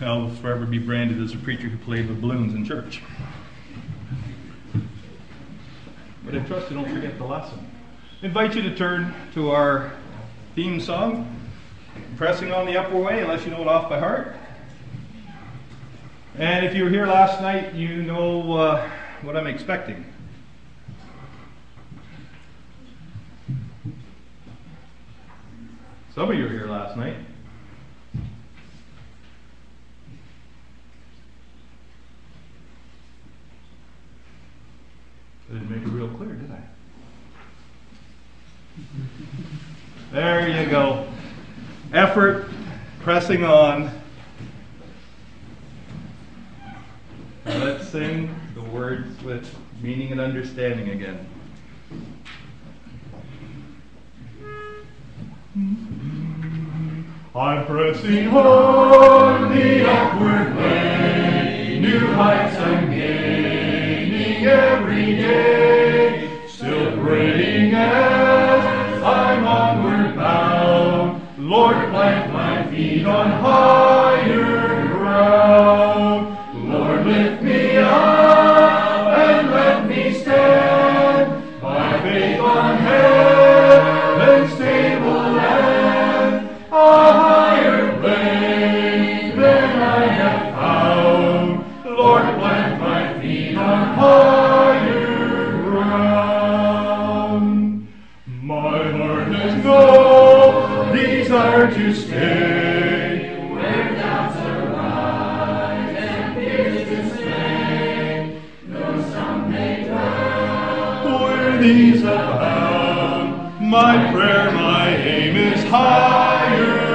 I'll forever be branded as a preacher who played with balloons in church. But I trust you don't forget the lesson. I invite you to turn to our theme song, Pressing on the Upper Way, unless you know it off by heart. And if you were here last night, you know uh, what I'm expecting. Some of you were here last night. I didn't make it real clear, did I? There you go. Effort, pressing on. Let's sing the words with meaning and understanding again. I'm pressing on the upward way, new heights I'm gaining every day, still praying as I'm onward bound. Lord, plant my feet on higher ground. These abound, my prayer, my aim is higher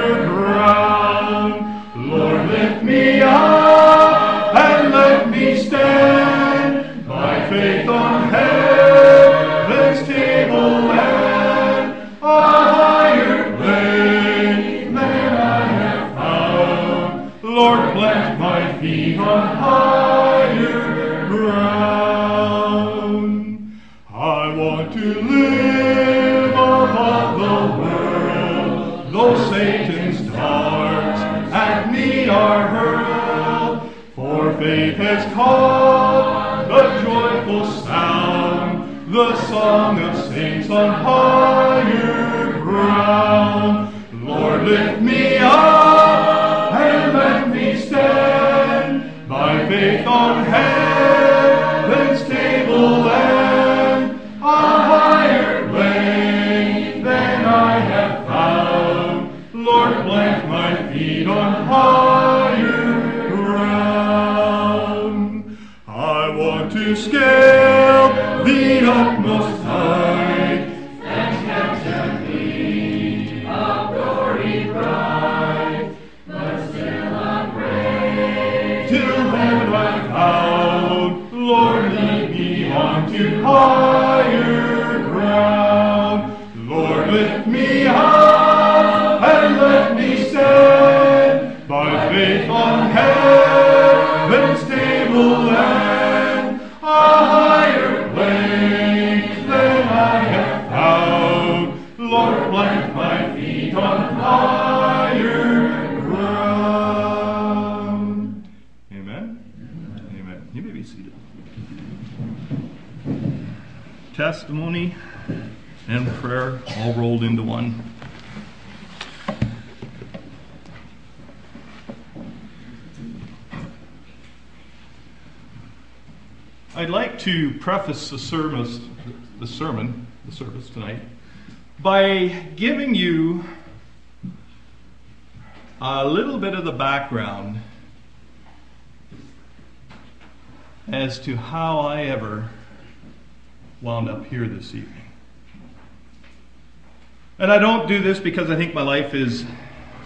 all rolled into one. I'd like to preface the the sermon, the service tonight, by giving you a little bit of the background as to how I ever wound up here this evening. And I don't do this because I think my life is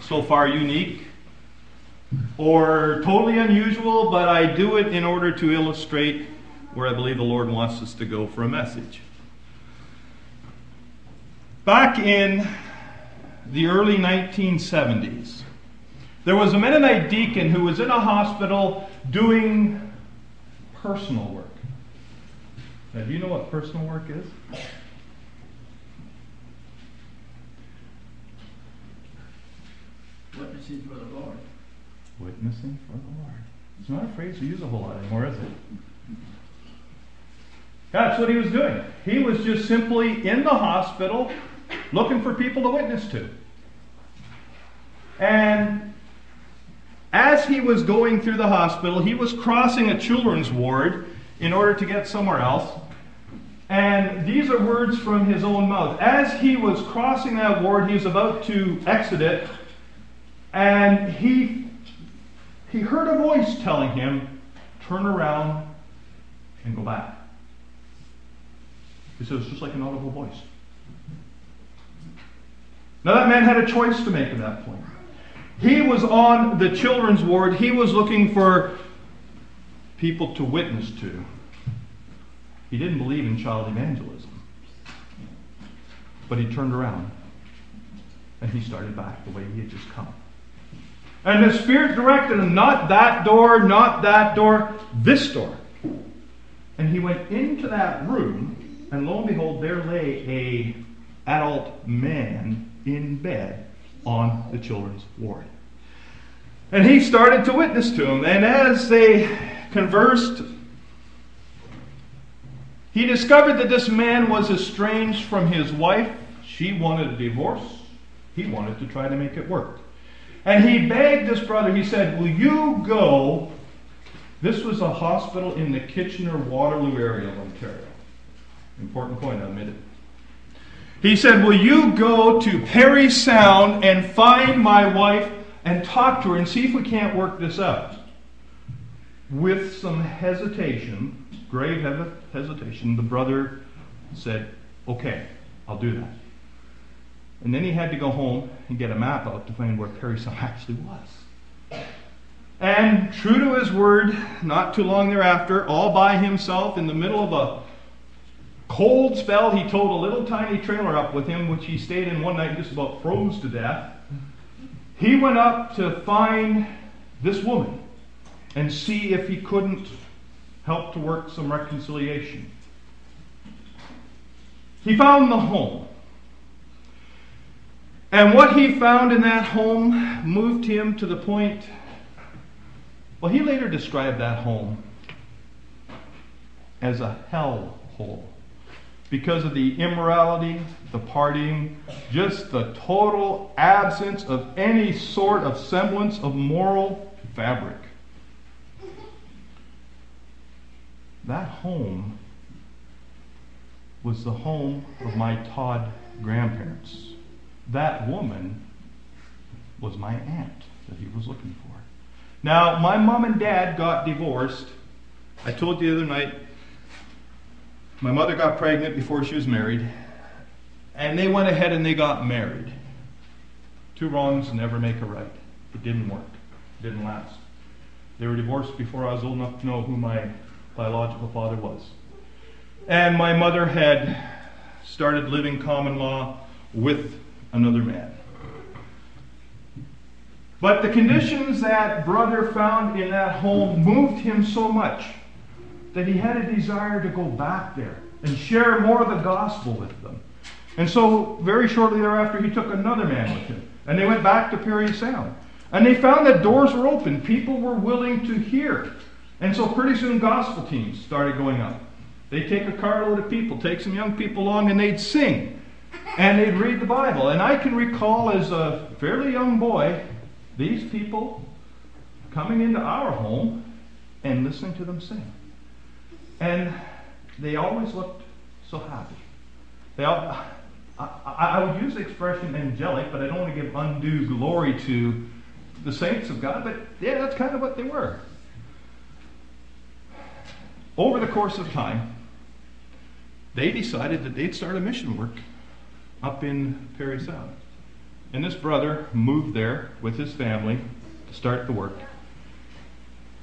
so far unique or totally unusual, but I do it in order to illustrate where I believe the Lord wants us to go for a message. Back in the early 1970s, there was a Mennonite deacon who was in a hospital doing personal work. Now, do you know what personal work is? Witnessing for the Lord. Witnessing for the Lord. It's not a phrase we use a whole lot anymore, is it? That's what he was doing. He was just simply in the hospital looking for people to witness to. And as he was going through the hospital, he was crossing a children's ward in order to get somewhere else. And these are words from his own mouth. As he was crossing that ward, he was about to exit it, and he, he heard a voice telling him, Turn around and go back. He said, It's just like an audible voice. Now, that man had a choice to make at that point. He was on the children's ward. He was looking for people to witness to. He didn't believe in child evangelism. But he turned around and he started back the way he had just come. And the Spirit directed him, not that door, not that door, this door. And he went into that room, and lo and behold, there lay a adult man in bed on the children's ward. And he started to witness to him. And as they conversed, he discovered that this man was estranged from his wife. She wanted a divorce. He wanted to try to make it work. And he begged this brother, he said, Will you go? This was a hospital in the Kitchener Waterloo area of Ontario. Important point, I admit it. He said, Will you go to Parry Sound and find my wife and talk to her and see if we can't work this out? With some hesitation, grave hesitation, the brother said, Okay, I'll do that. And then he had to go home and get a map out to find where Parry Sound actually was. And true to his word, not too long thereafter, all by himself in the middle of a cold spell, he towed a little tiny trailer up with him, which he stayed in one night and just about froze to death. He went up to find this woman and see if he couldn't help to work some reconciliation. He found the home. And what he found in that home moved him to the point, well, he later described that home as a hell hole because of the immorality, the partying, just the total absence of any sort of semblance of moral fabric. That home was the home of my Todd grandparents. That woman was my aunt that he was looking for. Now, my mom and dad got divorced. I told you the other night my mother got pregnant before she was married, and they went ahead and they got married. Two wrongs never make a right. It didn't work, it didn't last. They were divorced before I was old enough to know who my biological father was. And my mother had started living common law with another man. But the conditions that brother found in that home moved him so much that he had a desire to go back there and share more of the gospel with them. And so, very shortly thereafter, he took another man with him. And they went back to Parry Sound. And they found that doors were open. People were willing to hear. And so, pretty soon, gospel teams started going up. They'd take a carload of people, take some young people along, and they'd sing. And they'd read the Bible. And I can recall as a fairly young boy, these people coming into our home and listening to them sing. And they always looked so happy. They all, I, I, would use the expression angelic, but I don't want to give undue glory to the saints of God, but yeah, that's kind of what they were. Over the course of time, they decided that they'd start a mission work up in Parry Sound. And this brother moved there with his family to start the work.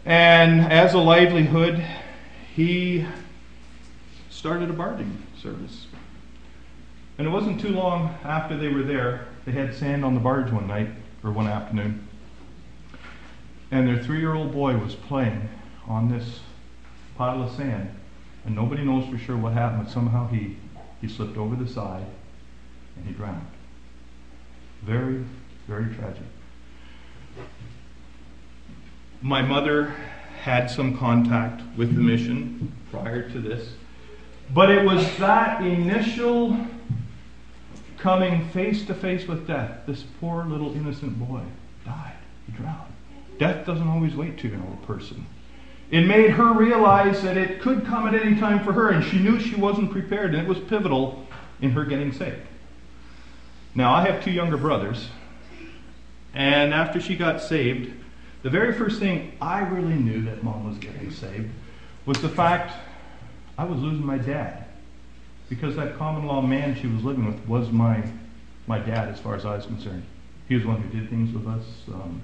And as a livelihood, he started a barging service. And it wasn't too long after they were there, they had sand on the barge one night, or one afternoon. And their three year old boy was playing on this pile of sand. And nobody knows for sure what happened, but somehow he, he slipped over the side and he drowned. Very, very tragic. my mother had some contact with the mission prior to this. But it was that initial coming face to face with death. This poor little innocent boy died. He drowned. Death doesn't always wait to an old person. It made her realize that it could come at any time for her, and she knew she wasn't prepared, and it was pivotal in her getting saved. Now, I have two younger brothers, and after she got saved, the very first thing I really knew that mom was getting saved was the fact I was losing my dad. Because that common law man she was living with was my, my dad as far as I was concerned. He was the one who did things with us. Um,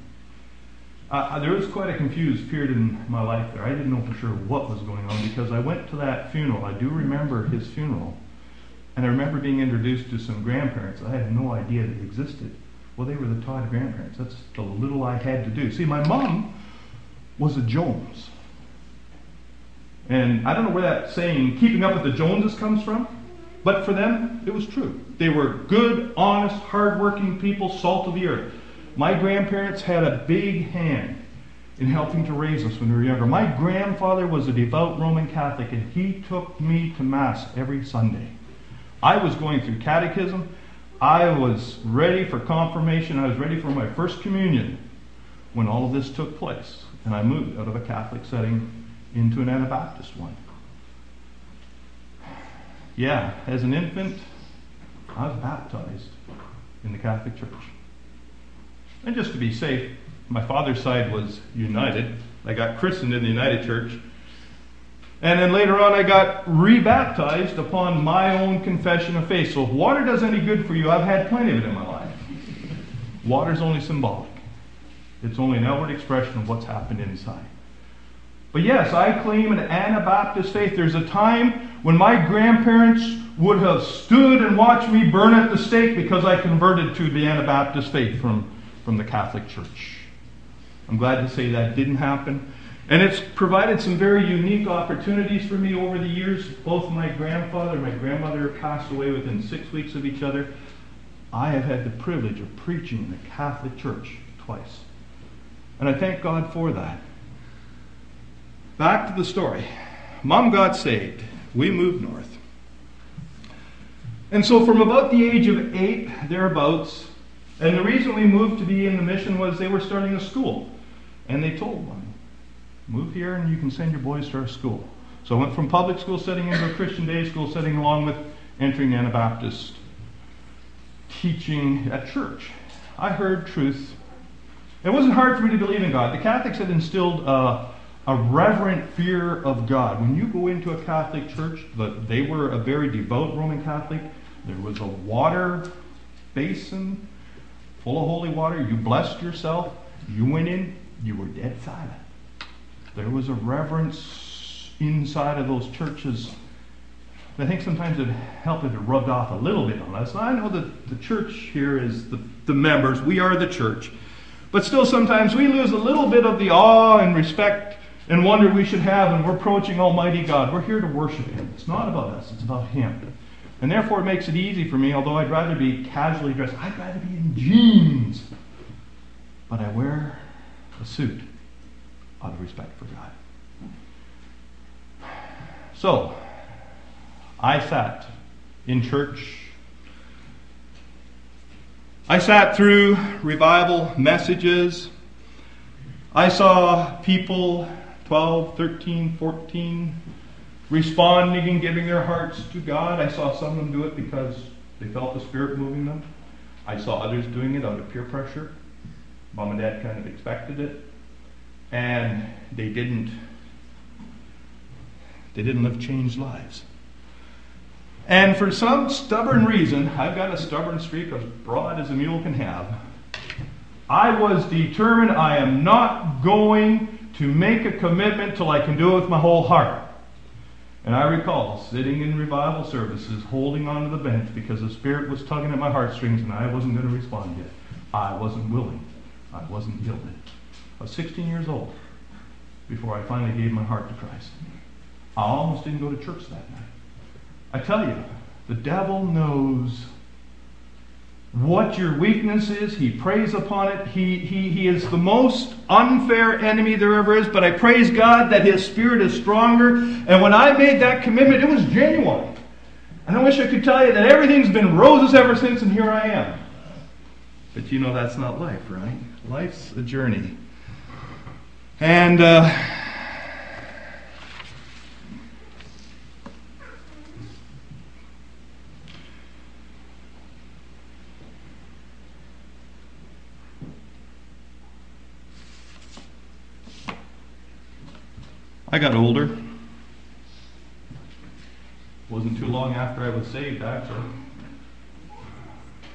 there was quite a confused period in my life there. I didn't know for sure what was going on because I went to that funeral. I do remember his funeral. And I remember being introduced to some grandparents I had no idea they existed. Well, they were the Todd grandparents. That's the little I had to do. See, my mom was a Jones. And I don't know where that saying, keeping up with the Joneses, comes from, but for them, it was true. They were good, honest, hardworking people, salt of the earth. My grandparents had a big hand in helping to raise us when we were younger. My grandfather was a devout Roman Catholic, and he took me to Mass every Sunday. I was going through catechism. I was ready for confirmation. I was ready for my first communion when all of this took place. And I moved out of a Catholic setting into an Anabaptist one. Yeah, as an infant, I was baptized in the Catholic Church. And just to be safe, my father's side was United. I got christened in the United Church. And then later on, I got rebaptized upon my own confession of faith. So if water does any good for you, I've had plenty of it in my life. Water's only symbolic, it's only an outward expression of what's happened inside. But yes, I claim an Anabaptist faith. There's a time when my grandparents would have stood and watched me burn at the stake because I converted to the Anabaptist faith from, from the Catholic Church. I'm glad to say that didn't happen. And it's provided some very unique opportunities for me over the years. Both my grandfather and my grandmother passed away within six weeks of each other. I have had the privilege of preaching in the Catholic Church twice. And I thank God for that. Back to the story. Mom got saved. We moved north. And so, from about the age of eight, thereabouts, and the reason we moved to be in the mission was they were starting a school. And they told one, Move here and you can send your boys to our school. So I went from public school setting into a Christian day school setting along with entering Anabaptist teaching at church. I heard truth. It wasn't hard for me to believe in God. The Catholics had instilled a, a reverent fear of God. When you go into a Catholic church, they were a very devout Roman Catholic. There was a water basin full of holy water. You blessed yourself. You went in, you were dead silent. There was a reverence inside of those churches. I think sometimes it helped if it rubbed off a little bit on us. I know that the church here is the, the members, we are the church. But still, sometimes we lose a little bit of the awe and respect and wonder we should have when we're approaching Almighty God. We're here to worship Him. It's not about us, it's about Him. And therefore, it makes it easy for me, although I'd rather be casually dressed, I'd rather be in jeans. But I wear a suit respect for God. So, I sat in church. I sat through revival messages. I saw people 12, 13, 14 responding and giving their hearts to God. I saw some of them do it because they felt the Spirit moving them. I saw others doing it of peer pressure. Mom and dad kind of expected it and they didn't they didn't live changed lives. And for some stubborn reason, I've got a stubborn streak as broad as a mule can have. I was determined I am not going to make a commitment till I can do it with my whole heart. And I recall sitting in revival services, holding onto the bench because the Spirit was tugging at my heartstrings and I wasn't going to respond yet. I wasn't willing. I wasn't yielded. I was 16 years old before I finally gave my heart to Christ. I almost didn't go to church that night. I tell you, the devil knows what your weakness is. He preys upon it. He, he, he is the most unfair enemy there ever is. But I praise God that His Spirit is stronger. And when I made that commitment, it was genuine. And I wish I could tell you that everything's been roses ever since, and here I am. But you know that's not life, right? Life's a journey. And. Uh, I got older. Wasn't too long after I was saved, actually.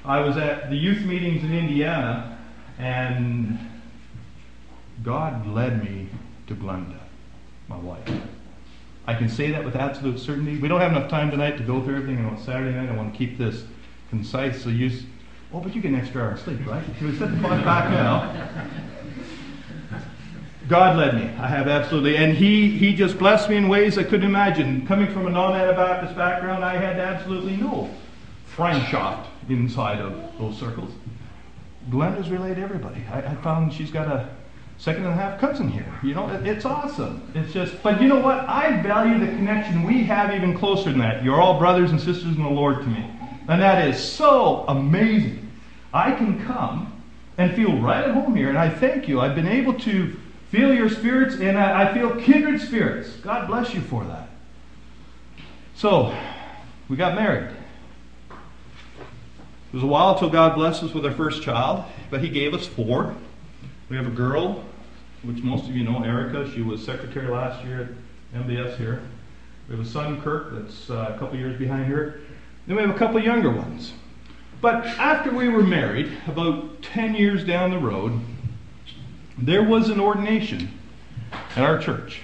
I was at the youth meetings in Indiana, and God led me to Glenda, my wife. I can say that with absolute certainty. We don't have enough time tonight to go through everything, and on Saturday night I want to keep this concise. So you, oh, but you get an extra hour of sleep, right? Should we set the clock back now? God led me. I have absolutely. And he, he just blessed me in ways I couldn't imagine. Coming from a non Anabaptist background, I had absolutely no Freundschaft inside of those circles. Glenda's related to everybody. I, I, found she's got a second and a half cousin here. You know, it, it's awesome. It's just, but you know what? I value the connection we have even closer than that. You're all brothers and sisters in the Lord to me. And that is so amazing. I can come and feel right at home here, and I thank you. I've been able to feel your spirits, and I, I feel kindred spirits. God bless you for that. So, we got married. It was a while until God blessed us with our first child, but He gave us four. We have a girl, which most of you know, Erica. She was secretary last year at MBS here. We have a son, Kirk, that's uh, a couple years behind her. Then we have a couple younger ones. But after we were married, about 10 years down the road, there was an ordination at our church.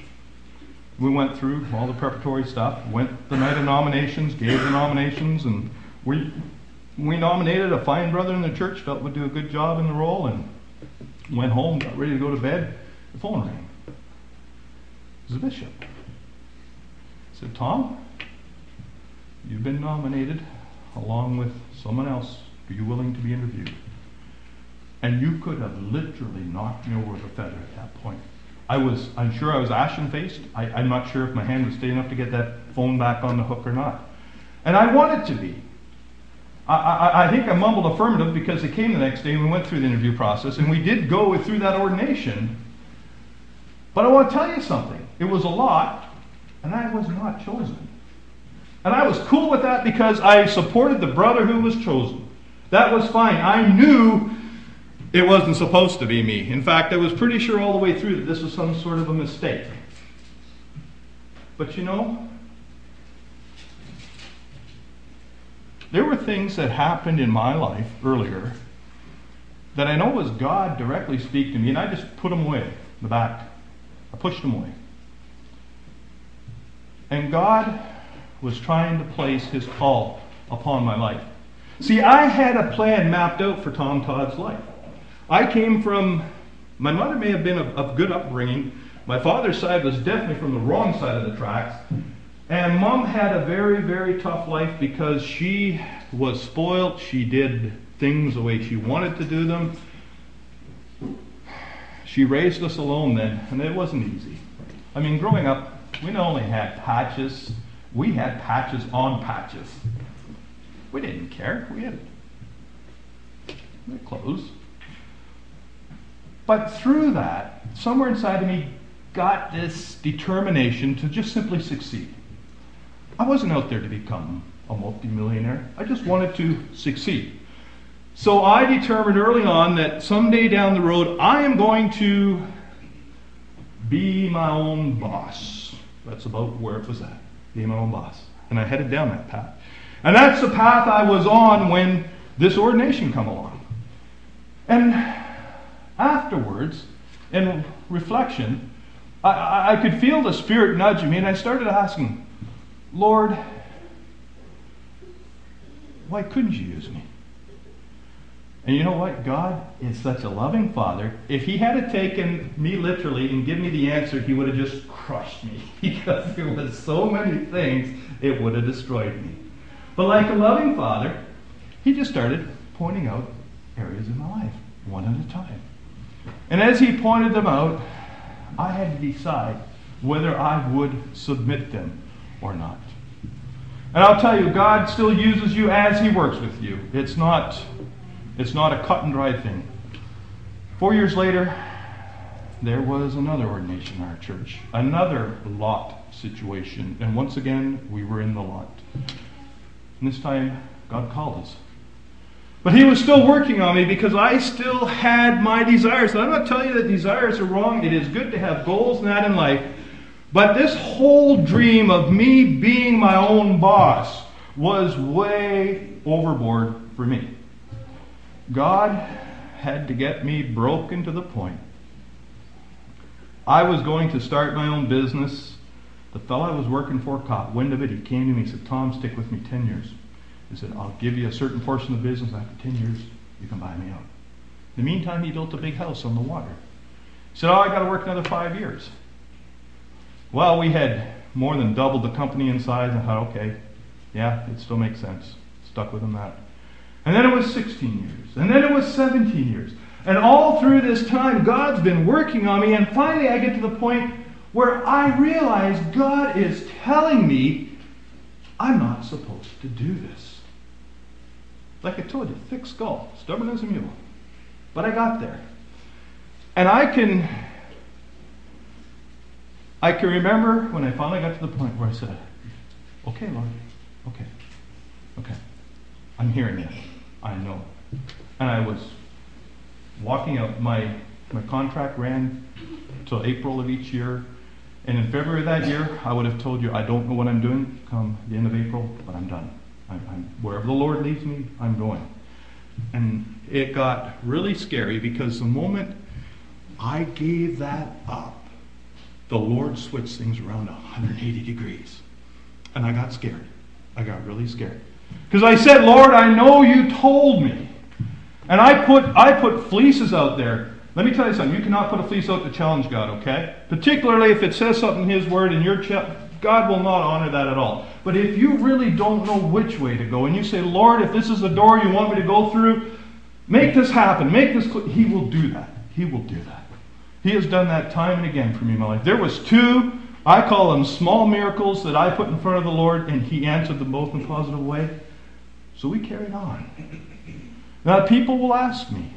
We went through all the preparatory stuff, went the night of nominations, gave the nominations, and we we nominated a fine brother in the church, felt would do a good job in the role, and went home, got ready to go to bed. The phone rang. It was the bishop. He said, Tom, you've been nominated along with someone else. Are you willing to be interviewed? And you could have literally knocked me over with a feather at that point. I was, I'm sure I was ashen faced. I'm not sure if my hand was steady enough to get that phone back on the hook or not. And I wanted to be. I, think I mumbled affirmative because they came the next day and we went through the interview process and we did go through that ordination. But I want to tell you something. It was a lot, and I was not chosen. And I was cool with that because I supported the brother who was chosen. That was fine. I knew it wasn't supposed to be me. In fact, I was pretty sure all the way through that this was some sort of a mistake. But you know, there were things that happened in my life earlier that I know was God directly speak to me, and I just put them away in the back. I pushed them away. And God was trying to place his call upon my life. See, I had a plan mapped out for Tom Todd's life. I came from, my mother may have been of, of good upbringing. My father's side was definitely from the wrong side of the tracks. And mom had a very, very tough life because she was spoiled. She did things the way she wanted to do them. She raised us alone then, and it wasn't easy. I mean, growing up, we not only had patches, we had patches on patches. We didn't care. We had, clothes. But through that, somewhere inside of me got this determination to just simply succeed. I wasn't out there to become a multimillionaire. I just wanted to succeed. So I determined early on that someday down the road, I am going to be my own boss. That's about where it was at. Be my own boss. And I headed down that path. And that's the path I was on when this ordination come along. And afterwards, in reflection, I, I, could feel the Spirit nudging me, and I started asking, Lord, why couldn't you use me? And you know what? God is such a loving Father. If He had taken me literally and given me the answer, He would have just crushed me because there was so many things it would have destroyed me. But like a loving Father, He just started pointing out areas in my life, one at a time. And as he pointed them out, I had to decide whether I would submit them or not. And I'll tell you, God still uses you as He works with you. It's not, it's not a cut and dry thing. Four years later, there was another ordination in our church, another lot situation. And once again, we were in the lot. And this time, God called us. But He was still working on me because I still had my desires. And I'm not telling you that desires are wrong. It is good to have goals and that in life. But this whole dream of me being my own boss was way overboard for me. God had to get me broken to the point. I was going to start my own business. The fellow I was working for caught wind of it. He came to me and said, Tom, stick with me 10 years. He said, I'll give you a certain portion of the business. After 10 years, you can buy me out. In the meantime, he built a big house on the water. He said, Oh, I got to work another five years. Well, we had more than doubled the company in size. I thought, okay, yeah, it still makes sense. Stuck with them that. And then it was 16 years. And then it was 17 years. And all through this time, God's been working on me. And finally, I get to the point where I realize God is telling me I'm not supposed to do this. Like I told you, thick skull, stubborn as a mule. But I got there. And I can I can remember when I finally got to the point where I said, Okay, Lord, okay, okay. I'm hearing you. I know. And I was walking out. My, my contract ran till April of each year. And in February of that year, I would have told you, I don't know what I'm doing come the end of April, but I'm done. I'm, I'm, wherever the Lord leads me, I'm going. And it got really scary because the moment I gave that up, the Lord switched things around 180 degrees. And I got scared. I got really scared. Because I said, Lord, I know you told me. And I put, I put fleeces out there. Let me tell you something. You cannot put a fleece out to challenge God, okay? Particularly if it says something in His Word and you're ch- God will not honor that at all. But if you really don't know which way to go and you say, Lord, if this is the door you want me to go through, make this happen. Make this. Cl-. He will do that. He will do that. He has done that time and again for me in my life. There was two, I call them small miracles that I put in front of the Lord, and He answered them both in a positive way. So we carried on. Now people will ask me,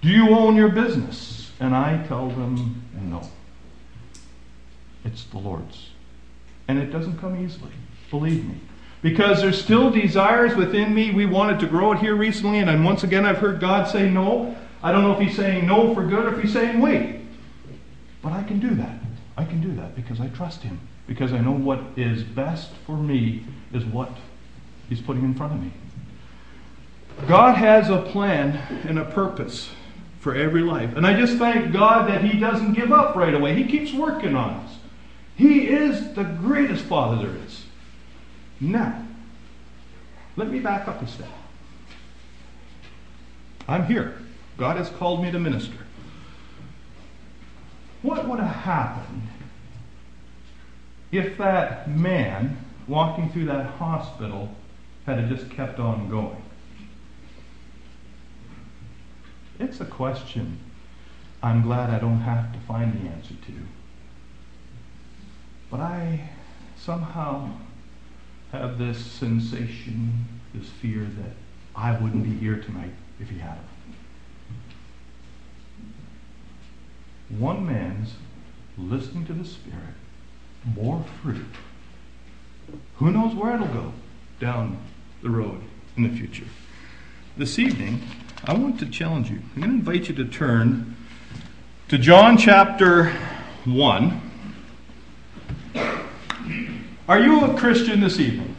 do you own your business? And I tell them, no. It's the Lord's. And it doesn't come easily, believe me. Because there's still desires within me. We wanted to grow it here recently, and once again I've heard God say no. I don't know if he's saying no for good or if he's saying wait. But I can do that. I can do that because I trust him. Because I know what is best for me is what he's putting in front of me. God has a plan and a purpose for every life. And I just thank God that he doesn't give up right away. He keeps working on us. He is the greatest Father there is. Now, let me back up a step. I'm here. God has called me to minister. What would have happened if that man walking through that hospital had just kept on going? It's a question I'm glad I don't have to find the answer to. But I somehow have this sensation, this fear that I wouldn't be here tonight if he had one man's listening to the Spirit more fruit. Who knows where it'll go down the road in the future? This evening, I want to challenge you. I'm going to invite you to turn to John chapter 1. Are you a Christian this evening?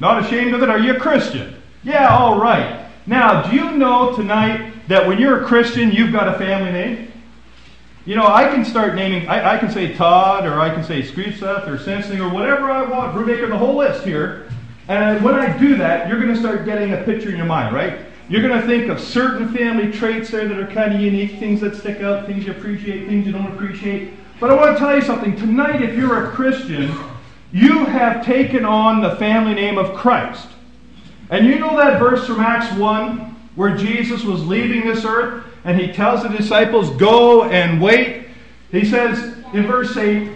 Not ashamed of it? Are you a Christian? Yeah, all right. Now, do you know tonight that when you're a Christian, you've got a family name? You know, I can start naming, I, I can say Todd, or I can say Scripseth, or Sensing, or whatever I want, Brubaker, the whole list here. And when I do that, you're going to start getting a picture in your mind, right? You're going to think of certain family traits there that are kind of unique, things that stick out, things you appreciate, things you don't appreciate. But I want to tell you something. Tonight, if you're a Christian, you have taken on the family name of Christ. And you know that verse from Acts 1 where Jesus was leaving this earth and he tells the disciples, Go and wait. He says in verse 8,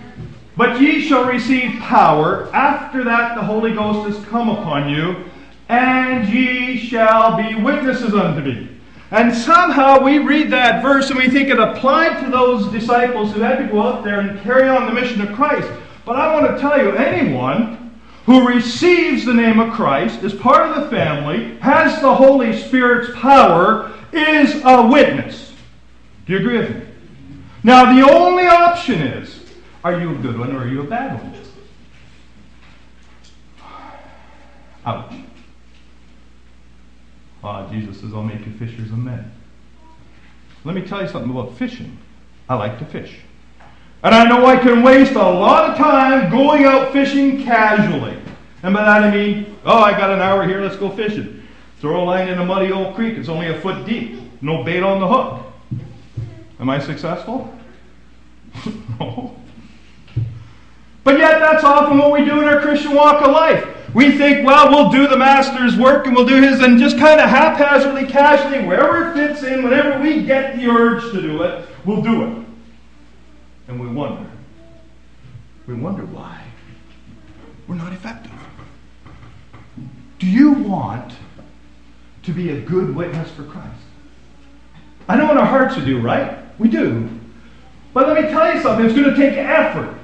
But ye shall receive power. After that, the Holy Ghost has come upon you, and ye shall be witnesses unto me. And somehow we read that verse and we think it applied to those disciples who had to go out there and carry on the mission of Christ. But I want to tell you, anyone who receives the name of Christ, is part of the family, has the Holy Spirit's power, is a witness. Do you agree with me? Now, the only option is are you a good one or are you a bad one? Ouch. Ah, Jesus says, I'll make you fishers of men. Let me tell you something about fishing. I like to fish. And I know I can waste a lot of time going out fishing casually. And by that I mean, oh, I got an hour here, let's go fishing. Throw a line in a muddy old creek, it's only a foot deep. No bait on the hook. Am I successful? no. But yet, that's often what we do in our Christian walk of life. We think, well, we'll do the Master's work and we'll do His, and just kind of haphazardly, casually, wherever it fits in, whenever we get the urge to do it, we'll do it. And we wonder. We wonder why we're not effective. Do you want to be a good witness for Christ? I know in our hearts we do, right? We do. But let me tell you something, it's going to take effort.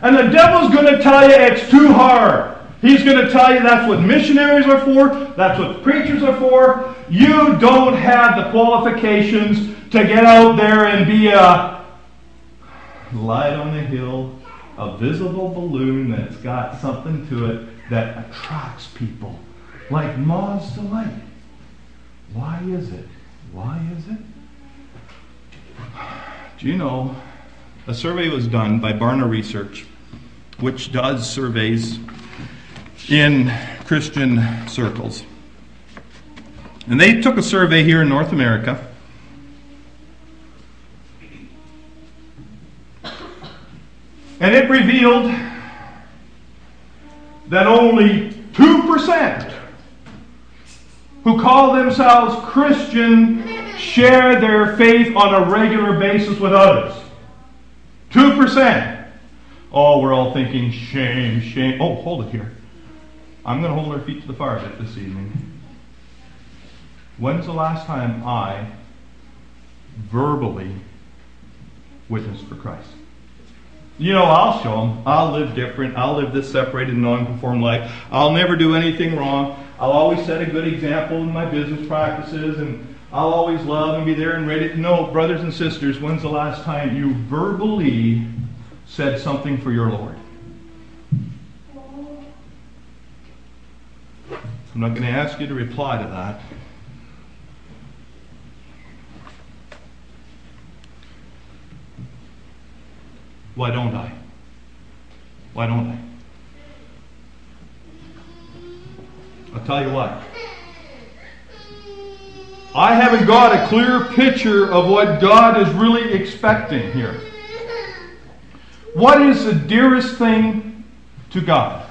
And the devil's going to tell you it's too hard. He's going to tell you that's what missionaries are for, that's what preachers are for. You don't have the qualifications to get out there and be a light on the hill, a visible balloon that's got something to it that attracts people like moths to light. Why is it? Why is it? Do you know a survey was done by Barna Research, which does surveys in Christian circles. And they took a survey here in North America. And it revealed that only 2% who call themselves Christian share their faith on a regular basis with others. 2%. Oh, we're all thinking shame, shame. Oh, hold it here. I'm going to hold our feet to the fire a bit this evening. When's the last time I verbally witnessed for Christ? You know, I'll show them. I'll live different. I'll live this separated, non-conformed life. I'll never do anything wrong. I'll always set a good example in my business practices, and I'll always love and be there and ready. No, brothers and sisters, when's the last time you verbally said something for your Lord? I'm not going to ask you to reply to that. Why don't I? Why don't I? I'll tell you what. I haven't got a clear picture of what God is really expecting here. What is the dearest thing to God?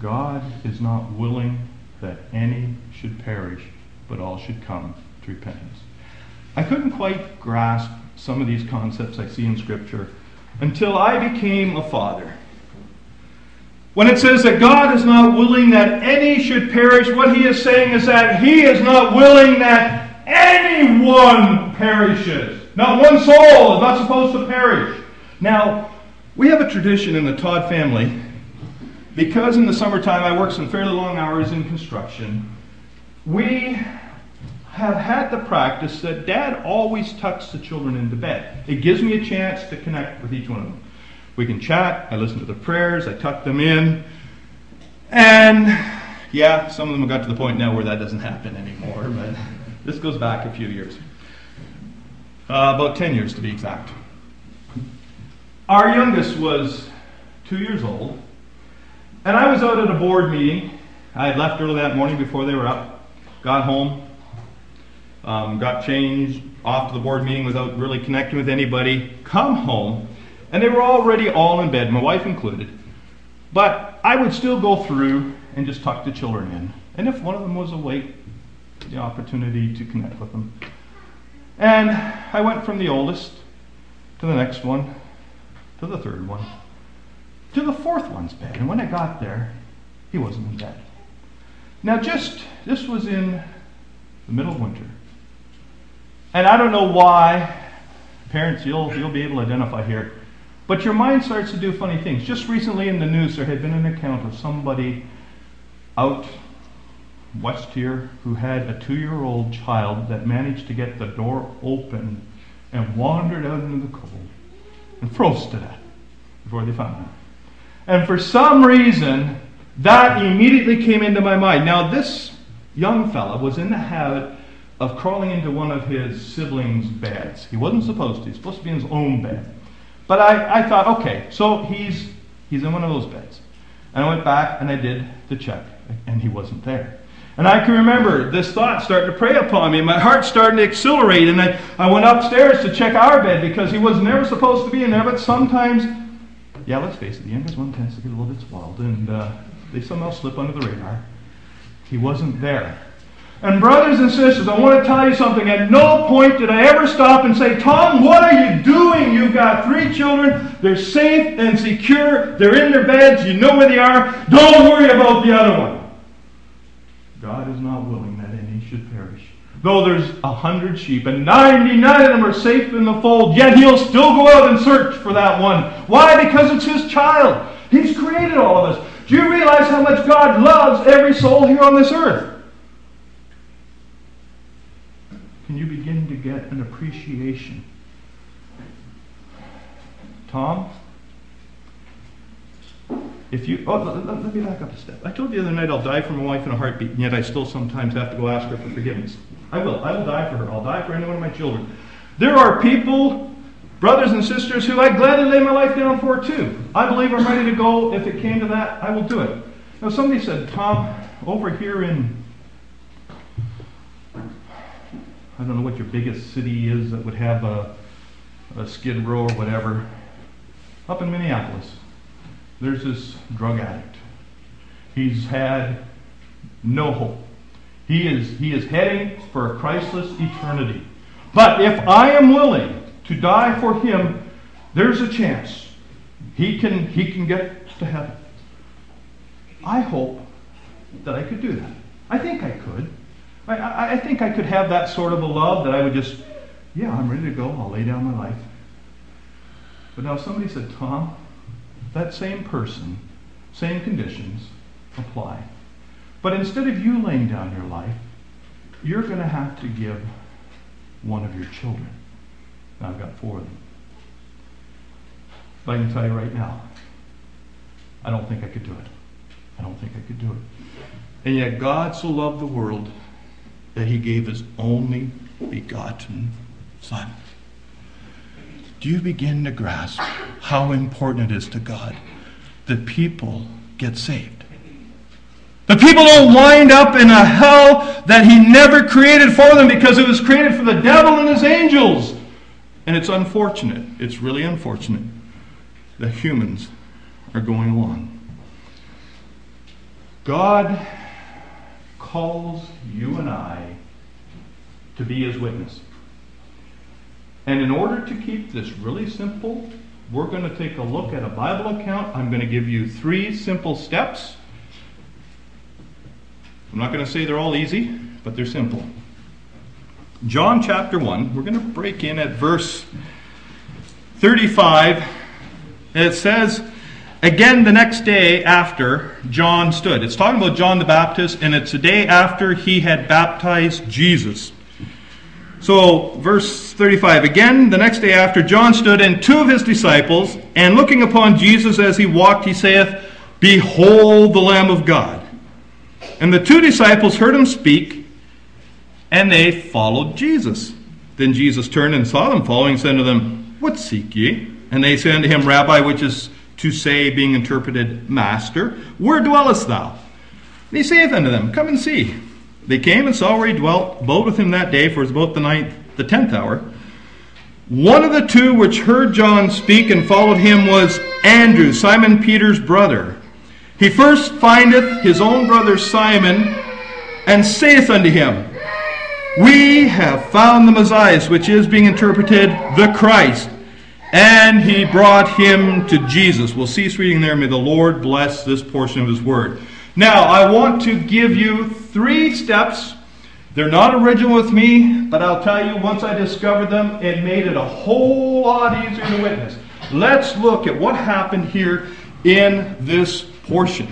God is not willing that any should perish, but all should come to repentance. I couldn't quite grasp some of these concepts I see in Scripture until I became a father. When it says that God is not willing that any should perish, what he is saying is that he is not willing that anyone perishes. Not one soul is not supposed to perish. Now, we have a tradition in the Todd family because in the summertime I work some fairly long hours in construction. We have had the practice that dad always tucks the children into bed. It gives me a chance to connect with each one of them. We can chat, I listen to the prayers, I tuck them in. And yeah, some of them have got to the point now where that doesn't happen anymore, but this goes back a few years. Uh, about 10 years to be exact. Our youngest was two years old, and I was out at a board meeting. I had left early that morning before they were up, got home, um, got changed off to the board meeting without really connecting with anybody, come home, and they were already all in bed, my wife included. But I would still go through and just tuck the children in. And if one of them was awake, the opportunity to connect with them. And I went from the oldest to the next one, to the third one, to the fourth one's bed. And when I got there, he wasn't in bed. Now, just this was in the middle of winter. And I don't know why, parents, you'll, you'll be able to identify here. But your mind starts to do funny things. Just recently in the news, there had been an account of somebody out west here who had a two year old child that managed to get the door open and wandered out into the cold and froze to death before they found him. And for some reason, that immediately came into my mind. Now, this young fella was in the habit of crawling into one of his siblings' beds. He wasn't supposed to, he's supposed to be in his own bed. But I, I thought, okay, so he's, he's in one of those beds. And I went back and I did the check, and he wasn't there. And I can remember this thought starting to prey upon me. My heart starting to accelerate, and I, I went upstairs to check our bed because he was never supposed to be in there. But sometimes, yeah, let's face it, the youngest one tends to get a little bit spoiled, and uh, they somehow slip under the radar. He wasn't there. And brothers and sisters, I want to tell you something. At no point did I ever stop and say, Tom, what are you doing? You've got three children. They're safe and secure. They're in their beds. You know where they are. Don't worry about the other one. God is not willing that any should perish. Though there's a hundred sheep and 99 of them are safe in the fold, yet he'll still go out and search for that one. Why? Because it's his child. He's created all of us. Do you realize how much God loves every soul here on this earth? can you begin to get an appreciation? Tom, if you, oh, let, let, me back up a step. I told you the other night I'll die for my wife in a heartbeat, and yet I still sometimes have to go ask her for forgiveness. I will. I will die for her. I'll die for any one of my children. There are people, brothers and sisters, who I'd gladly lay my life down for too. I believe I'm ready to go. If it came to that, I will do it. Now, somebody said, Tom, over here in I don't know what your biggest city is that would have a, a skid row or whatever. Up in Minneapolis, there's this drug addict. He's had no hope. He is, he is heading for a Christless eternity. But if I am willing to die for him, there's a chance he can, he can get to heaven. I hope that I could do that. I think I could. I, I think I could have that sort of a love that I would just, yeah, I'm ready to go. I'll lay down my life. But now somebody said, Tom, that same person, same conditions apply. But instead of you laying down your life, you're going to have to give one of your children. Now, I've got four of them. But I can tell you right now, I don't think I could do it. I don't think I could do it. And yet, God so loved the world that he gave his only begotten Son. Do you begin to grasp how important it is to God that people get saved? The people don't wind up in a hell that he never created for them because it was created for the devil and his angels. And it's unfortunate, it's really unfortunate that humans are going along. God calls you and I to be his witness. And in order to keep this really simple, we're going to take a look at a Bible account. I'm going to give you three simple steps. I'm not going to say they're all easy, but they're simple. John chapter 1, we're going to break in at verse 35. And it says, Again, the next day after John stood. It's talking about John the Baptist, and it's the day after he had baptized Jesus. So, verse 35 again, the next day after John stood, and two of his disciples, and looking upon Jesus as he walked, he saith, Behold the Lamb of God. And the two disciples heard him speak, and they followed Jesus. Then Jesus turned and saw them following, and said to them, What seek ye? And they said unto him, Rabbi, which is to say, being interpreted, Master, where dwellest thou? And he saith unto them, Come and see. They came and saw where he dwelt, abode with him that day, for it was about the ninth, the tenth hour. One of the two which heard John speak and followed him was Andrew, Simon Peter's brother. He first findeth his own brother Simon, and saith unto him, We have found the Messiah, which is being interpreted the Christ. And he brought him to Jesus. We'll cease reading there. May the Lord bless this portion of his word. Now, I want to give you three steps. They're not original with me, but I'll tell you, once I discovered them, it made it a whole lot easier to witness. Let's look at what happened here in this portion.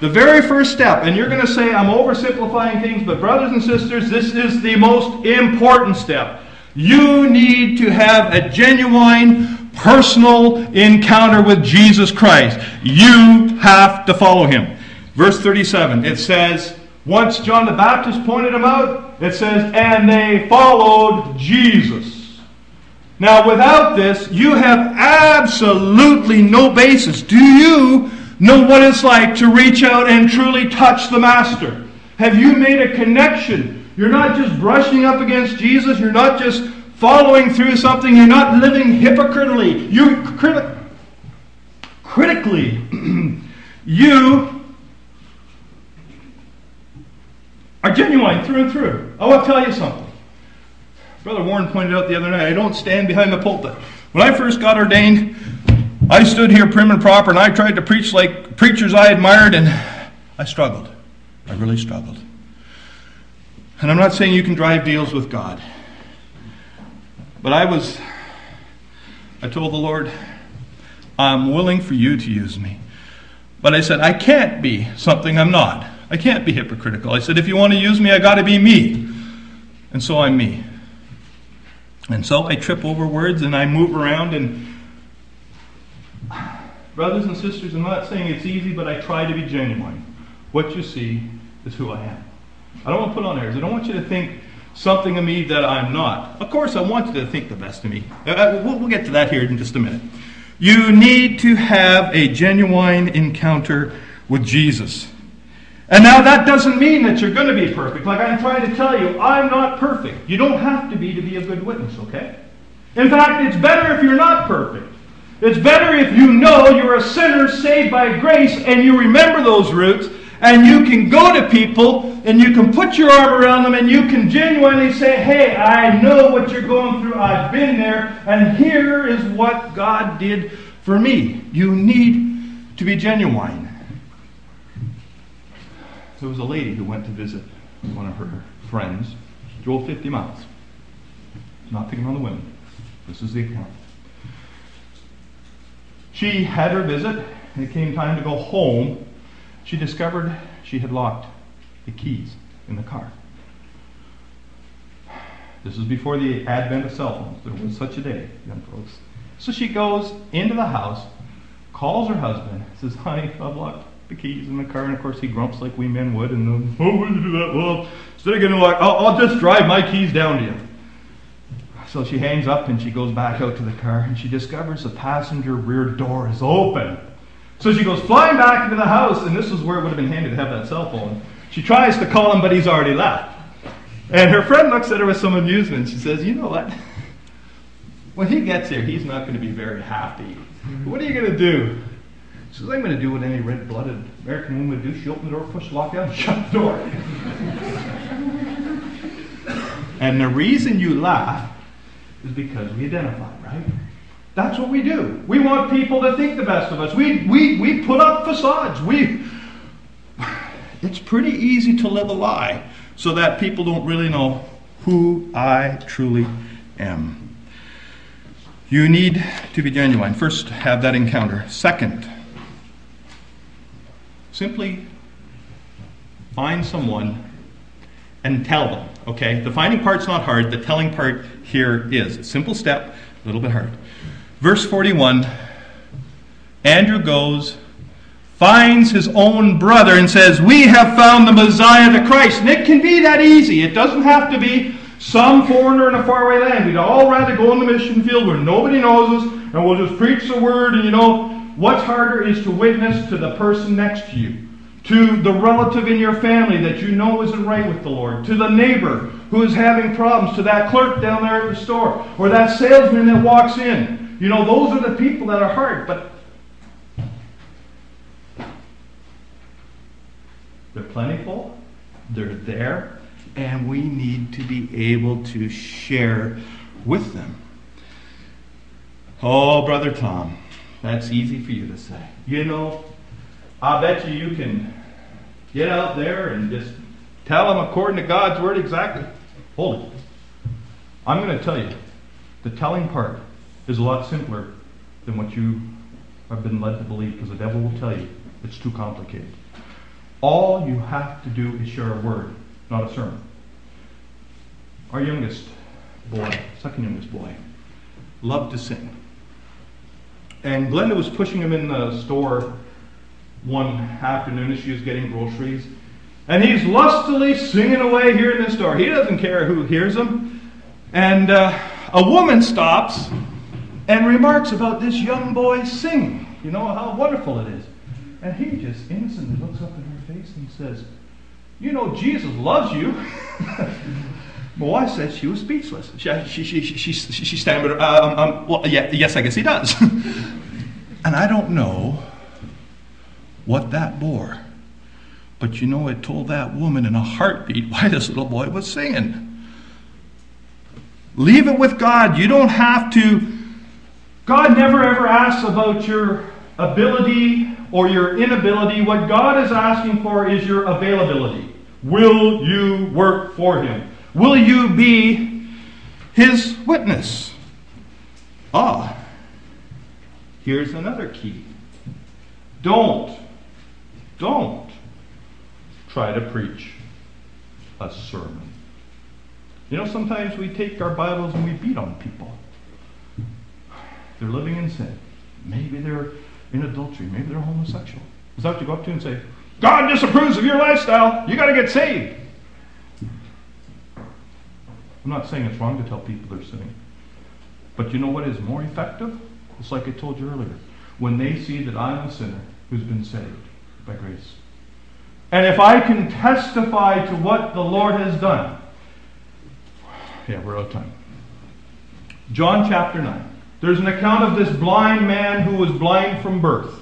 The very first step, and you're going to say I'm oversimplifying things, but brothers and sisters, this is the most important step. You need to have a genuine personal encounter with Jesus Christ. You have to follow him. Verse 37, it says, once John the Baptist pointed him out, it says, and they followed Jesus. Now, without this, you have absolutely no basis. Do you know what it's like to reach out and truly touch the Master? Have you made a connection? You're not just brushing up against Jesus, you're not just following through something, you're not living hypocritically. You criti- critically. you are genuine through and through. I want to tell you something. Brother Warren pointed out the other night I don't stand behind the pulpit. When I first got ordained, I stood here prim and proper and I tried to preach like preachers I admired, and I struggled. I really struggled. And I'm not saying you can drive deals with God. But I was, I told the Lord, I'm willing for you to use me. But I said, I can't be something I'm not. I can't be hypocritical. I said, if you want to use me, I got to be me. And so I'm me. And so I trip over words and I move around. And brothers and sisters, I'm not saying it's easy, but I try to be genuine. What you see is who I am. I don't want to put on airs. I don't want you to think something of me that I'm not. Of course, I want you to think the best of me. Uh, uh we'll, we'll get to that here in just a minute. You need to have a genuine encounter with Jesus. And now that doesn't mean that you're going to be perfect. Like I'm trying to tell you, I'm not perfect. You don't have to be to be a good witness, okay? In fact, it's better if you're not perfect. It's better if you know you're a sinner saved by grace and you remember those roots and you can go to people and you can put your arm around them and you can genuinely say, Hey, I know what you're going through. I've been there, and here is what God did for me. You need to be genuine. There was a lady who went to visit one of her friends. She drove 50 miles. Not picking on the women. This is the account. She had her visit, and it came time to go home. She discovered she had locked the keys in the car. This was before the advent of cell phones. There was such a day, young folks. So she goes into the house, calls her husband, says, Honey, I've locked the keys in the car, and of course he grumps like we men would, and then, oh, you do that? Well, instead of getting like, I'll, I'll just drive my keys down to you. So she hangs up and she goes back out to the car, and she discovers the passenger rear door is open. So she goes flying back into the house, and this is where it would have been handy to have that cell phone. She tries to call him, but he's already left. And her friend looks at her with some amusement. She says, You know what? When he gets here, he's not going to be very happy. What are you going to do? Says, I'm going to do what any red blooded American woman would do. She opened the door, pushed the lock down, shut the door. and the reason you laugh is because we identify, right? That's what we do. We want people to think the best of us. We, we, we put up facades. We, it's pretty easy to live a lie so that people don't really know who I truly am. You need to be genuine. First, have that encounter. Second, Simply find someone and tell them. Okay? The finding part's not hard, the telling part here is. A simple step, a little bit hard. Verse 41 Andrew goes, finds his own brother, and says, We have found the Messiah, the Christ. And it can be that easy. It doesn't have to be some foreigner in a faraway land. We'd all rather go in the mission field where nobody knows us, and we'll just preach the word, and you know, What's harder is to witness to the person next to you, to the relative in your family that you know isn't right with the Lord, to the neighbor who is having problems, to that clerk down there at the store, or that salesman that walks in. You know, those are the people that are hard, but they're plentiful, they're there, and we need to be able to share with them. Oh, Brother Tom, that's easy for you to say. You know, I bet you you can get out there and just tell them according to God's word exactly. Hold it. I'm going to tell you, the telling part is a lot simpler than what you have been led to believe because the devil will tell you it's too complicated. All you have to do is share a word, not a sermon. Our youngest boy, second youngest boy, loved to sing. And Glenda was pushing him in the store one afternoon as she was getting groceries. And he's lustily singing away here in the store. He doesn't care who hears him. And uh, a woman stops and remarks about this young boy singing. You know how wonderful it is. And he just innocently looks up in her face and says, You know, Jesus loves you. My wife said she was speechless. She, she, she, she, she, stammered, um, um, well, yeah, yes, I guess he does. and I don't know what that bore. But you know, it told that woman in a heartbeat why this little boy was singing. Leave it with God. You don't have to. God never ever asks about your ability or your inability. What God is asking for is your availability. Will you work for Him? Will you be His witness? Ah, here's another key. Don't don't try to preach a sermon. You know, sometimes we take our Bibles and we beat on people. They're living in sin. Maybe they're in adultery. Maybe they're homosexual. Is that what you go up to and say, God disapproves of your lifestyle. You got to get saved. I'm not saying it's wrong to tell people they're sinning. But you know what is more effective? It's like I told you earlier. When they see that I'm a sinner who's been saved by grace. And if I can testify to what the Lord has done, yeah, we're out of time. John chapter 9. There's an account of this blind man who was blind from birth.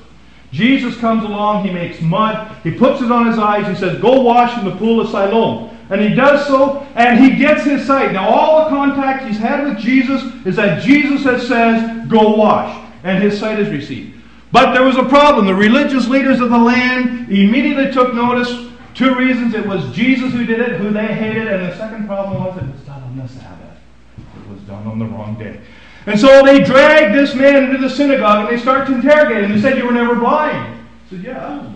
Jesus comes along, he makes mud, he puts it on his eyes, he says, Go wash in the pool of Siloam. And he does so, and he gets his sight. Now, all the contact he's had with Jesus is that Jesus has says, Go wash. And his sight is received. But there was a problem. The religious leaders of the land immediately took notice. Two reasons. It was Jesus who did it, who they hated, and the second problem was it was done on the Sabbath. It was done on the wrong day. And so they dragged this man into the synagogue and they start to interrogate him. They said, You were never blind. He said, Yeah.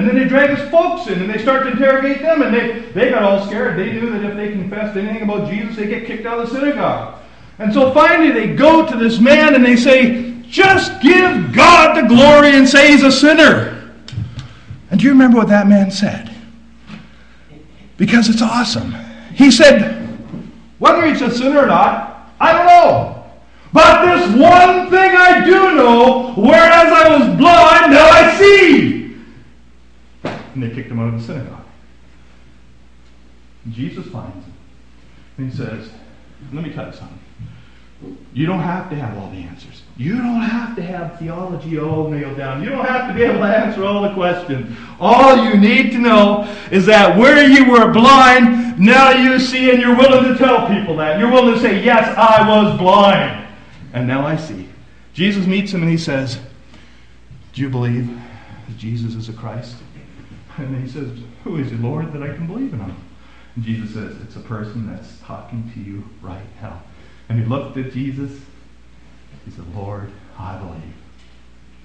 And then they drag his folks in and they start to interrogate them. And they, they got all scared. They knew that if they confessed anything about Jesus, they get kicked out of the synagogue. And so finally they go to this man and they say, just give God the glory and say he's a sinner. And do you remember what that man said? Because it's awesome. He said, whether he's a sinner or not, I don't know. But this one thing I do know, whereas I was blind, now. And they kicked him out of the synagogue. Jesus finds him. And he says, Let me tell you something. You don't have to have all the answers. You don't have to have theology all nailed down. You don't have to be able to answer all the questions. All you need to know is that where you were blind, now you see, and you're willing to tell people that. You're willing to say, Yes, I was blind, and now I see. Jesus meets him and he says, Do you believe that Jesus is a Christ? And he says, Who is he, Lord, that I can believe in him? And Jesus says, It's a person that's talking to you right now. And he looked at Jesus. He said, Lord, I believe.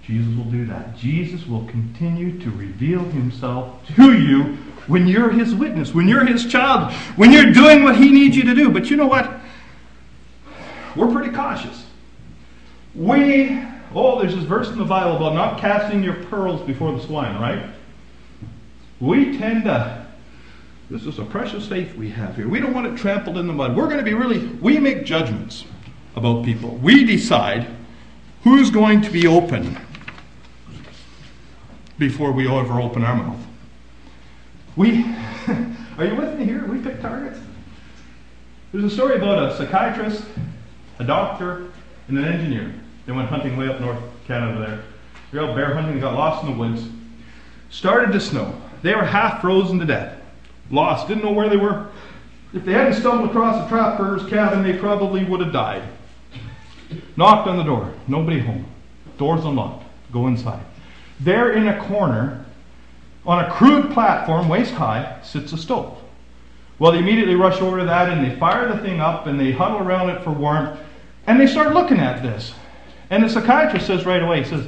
Jesus will do that. Jesus will continue to reveal himself to you when you're his witness, when you're his child, when you're doing what he needs you to do. But you know what? We're pretty cautious. We, oh, there's this verse in the Bible about not casting your pearls before the swine, right? We tend to this is a precious faith we have here. We don't want it trampled in the mud. We're going to be really, we make judgments about people. We decide who's going to be open before we ever open our mouth. We, are you with me here? We pick targets. There's a story about a psychiatrist, a doctor, and an engineer. They went hunting way up north Canada there. They're out bear hunting, got lost in the woods. Started to snow. They were half frozen to death. Lost, didn't know where they were. If they hadn't stumbled across a trapper's cabin, they probably would have died. Knocked on the door. Nobody home. Door's unlocked. Go inside. There in a corner, on a crude platform, waist high, sits a stove. Well, they immediately rush over to that and they fire the thing up and they huddle around it for warmth and they start looking at this. And the psychiatrist says right away, he says,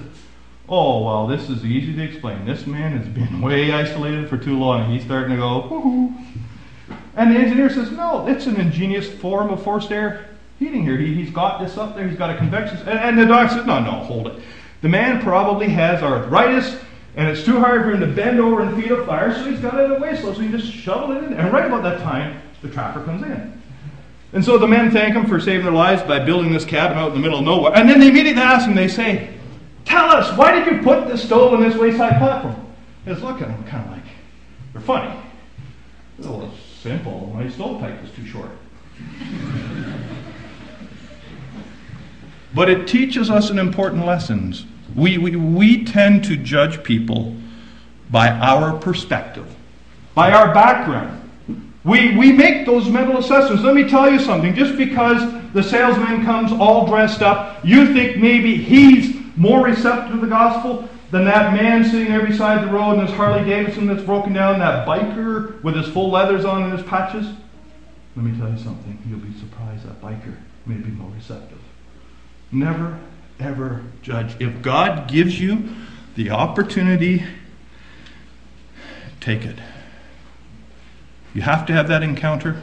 Oh, well, this is easy to explain. This man has been way isolated for too long. And he's starting to go, Woo-hoo. And the engineer says, No, it's an ingenious form of forced air heating here. He, has got this up there, he's got a convection. And, and the doctor says, No, no, hold it. The man probably has arthritis, and it's too hard for him to bend over and feed a fire, so he's got it away slow, so he just shovel it in. And right about that time, the trapper comes in. And so the men thank him for saving their lives by building this cabin out in the middle of nowhere. And then they immediately ask him, they say, Tell us, why did you put this stove on this wayside platform? He's looking kind of like, they're funny. Well, it's simple. My stovepipe was too short. but it teaches us an important lesson. We, we, we tend to judge people by our perspective, by our background. We, we make those mental assessments. Let me tell you something. Just because the salesman comes all dressed up, you think maybe he's more receptive to the gospel than that man sitting there beside the road in his Harley Davidson that's broken down, that biker with his full leathers on and his patches. Let me tell you something. You'll be surprised that biker may be more receptive. Never, ever judge. If God gives you the opportunity, take it. You have to have that encounter.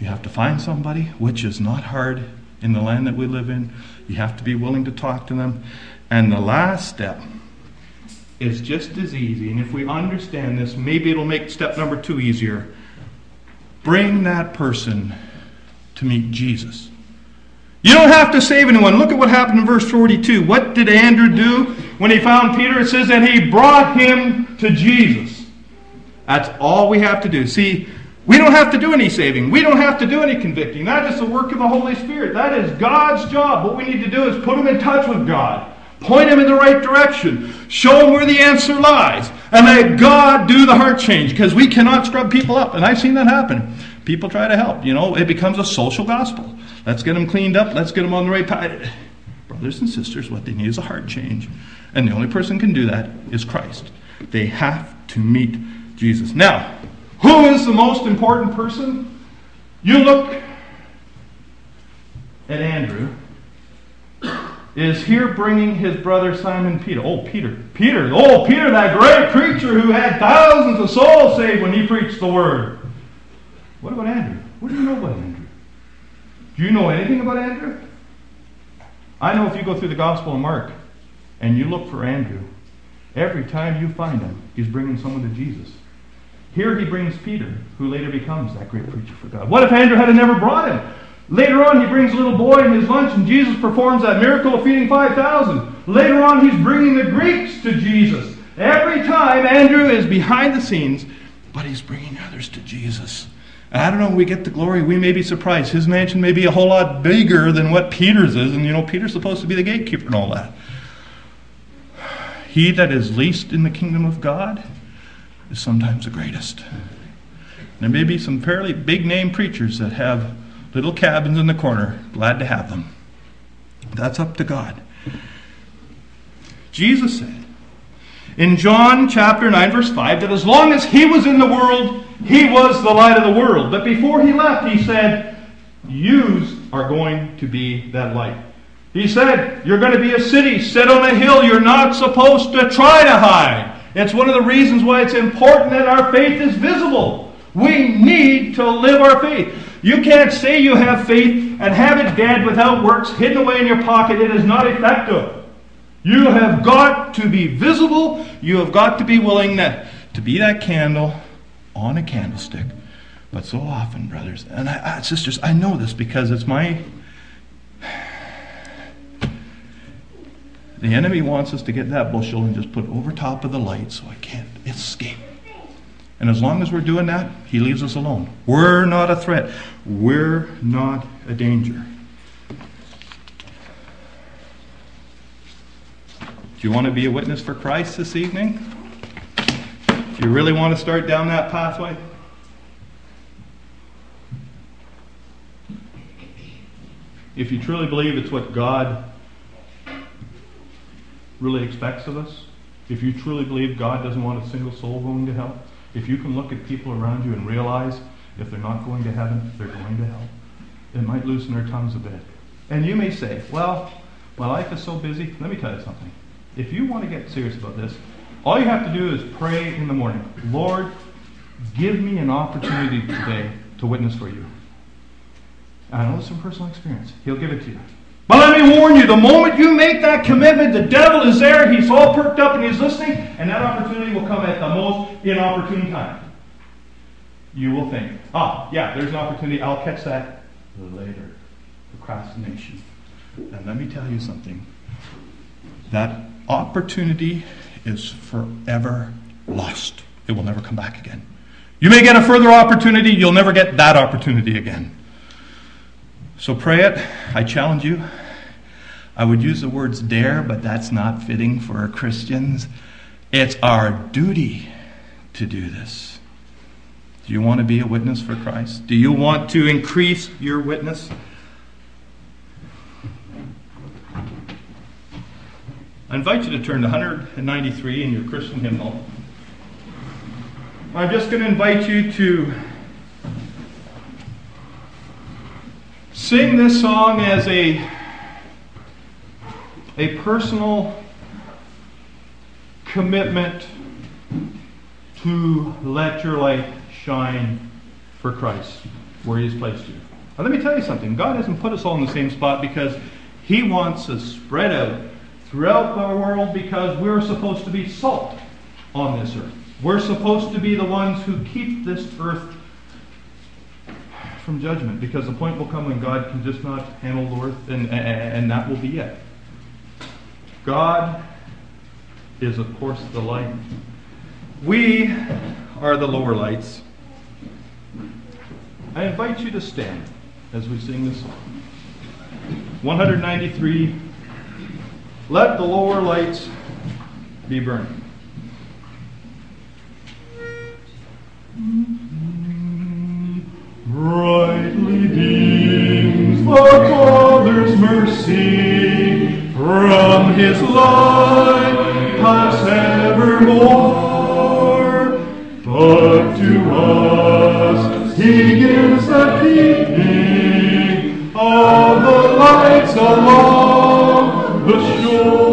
You have to find somebody, which is not hard in the land that we live in. You have to be willing to talk to them. And the last step is just as easy. And if we understand this, maybe it'll make step number two easier. Bring that person to meet Jesus. You don't have to save anyone. Look at what happened in verse 42. What did Andrew do when he found Peter? It says, and he brought him to Jesus. That's all we have to do. See, we don't have to do any saving. We don't have to do any convicting. That is the work of the Holy Spirit. That is God's job. What we need to do is put them in touch with God, point them in the right direction, show them where the answer lies, and let God do the heart change because we cannot scrub people up. And I've seen that happen. People try to help. You know, it becomes a social gospel. Let's get them cleaned up. Let's get them on the right path. Brothers and sisters, what they need is a heart change. And the only person can do that is Christ. They have to meet Jesus. Now, who is the most important person? You look at Andrew. Is here bringing his brother Simon Peter. Oh, Peter. Peter. Oh, Peter, that great preacher who had thousands of souls saved when he preached the word. What about Andrew? What do you know about Andrew? Do you know anything about Andrew? I know if you go through the Gospel of Mark and you look for Andrew, every time you find him, he's bringing someone to Jesus. Here he brings Peter, who later becomes that great preacher for God. What if Andrew had never brought him? Later on, he brings a little boy in his lunch, and Jesus performs that miracle of feeding 5,000. Later on, he's bringing the Greeks to Jesus. Every time, Andrew is behind the scenes, but he's bringing others to Jesus. I don't know, we get the glory, we may be surprised. His mansion may be a whole lot bigger than what Peter's is, and you know, Peter's supposed to be the gatekeeper and all that. He that is least in the kingdom of God is sometimes the greatest. There may be some fairly big name preachers that have little cabins in the corner. Glad to have them. That's up to God. Jesus said in John chapter 9, verse 5, that as long as he was in the world, he was the light of the world. But before he left, he said, Yous are going to be that light. He said, You're going to be a city set on a hill. You're not supposed to try to hide. It's one of the reasons why it's important that our faith is visible. We need to live our faith. You can't say you have faith and have it dead without works hidden away in your pocket. It is not effective. You have got to be visible. You have got to be willing to, to be that candle on a candlestick. But so often, brothers and I, I, sisters, I know this because it's my The enemy wants us to get that bushel and just put over top of the light so I can't escape. And as long as we're doing that, He leaves us alone. We're not a threat, we're not a danger. Do you want to be a witness for Christ this evening? Do you really want to start down that pathway? If you truly believe it's what God really expects of us, if you truly believe God doesn't want a single soul going to hell, if you can look at people around you and realize if they're not going to heaven, they're going to hell, it might loosen their tongues a bit. And you may say, well, my life is so busy. Let me tell you something. If you want to get serious about this, all you have to do is pray in the morning. Lord, give me an opportunity today to witness for you. I know this from personal experience. He'll give it to you. But let me warn you, the moment you make that commitment, the devil is there, he's all perked up and he's listening, and that opportunity will come at the most inopportune time. You will think, ah, yeah, there's an opportunity, I'll catch that later. Procrastination. And let me tell you something. That opportunity is forever lost. It will never come back again. You may get a further opportunity, you'll never get that opportunity again. So pray it. I challenge you. I would use the words dare, but that's not fitting for Christians. It's our duty to do this. Do you want to be a witness for Christ? Do you want to increase your witness? I invite you to turn to 193 in your Christian hymnal. I'm just going to invite you to sing this song as a, a personal commitment to let your light shine for Christ where He has placed you. Now, let me tell you something God hasn't put us all in the same spot because He wants us spread out throughout the world because we're supposed to be salt on this earth. We're supposed to be the ones who keep this earth from judgment because the point will come when God can just not handle the earth, and, and that will be it. God is, of course, the light. We are the lower lights. I invite you to stand as we sing this song. 193 Let the lower lights be burning. Brightly beams the Father's mercy from His light pass evermore. But to us He gives the keeping of the lights along the shore.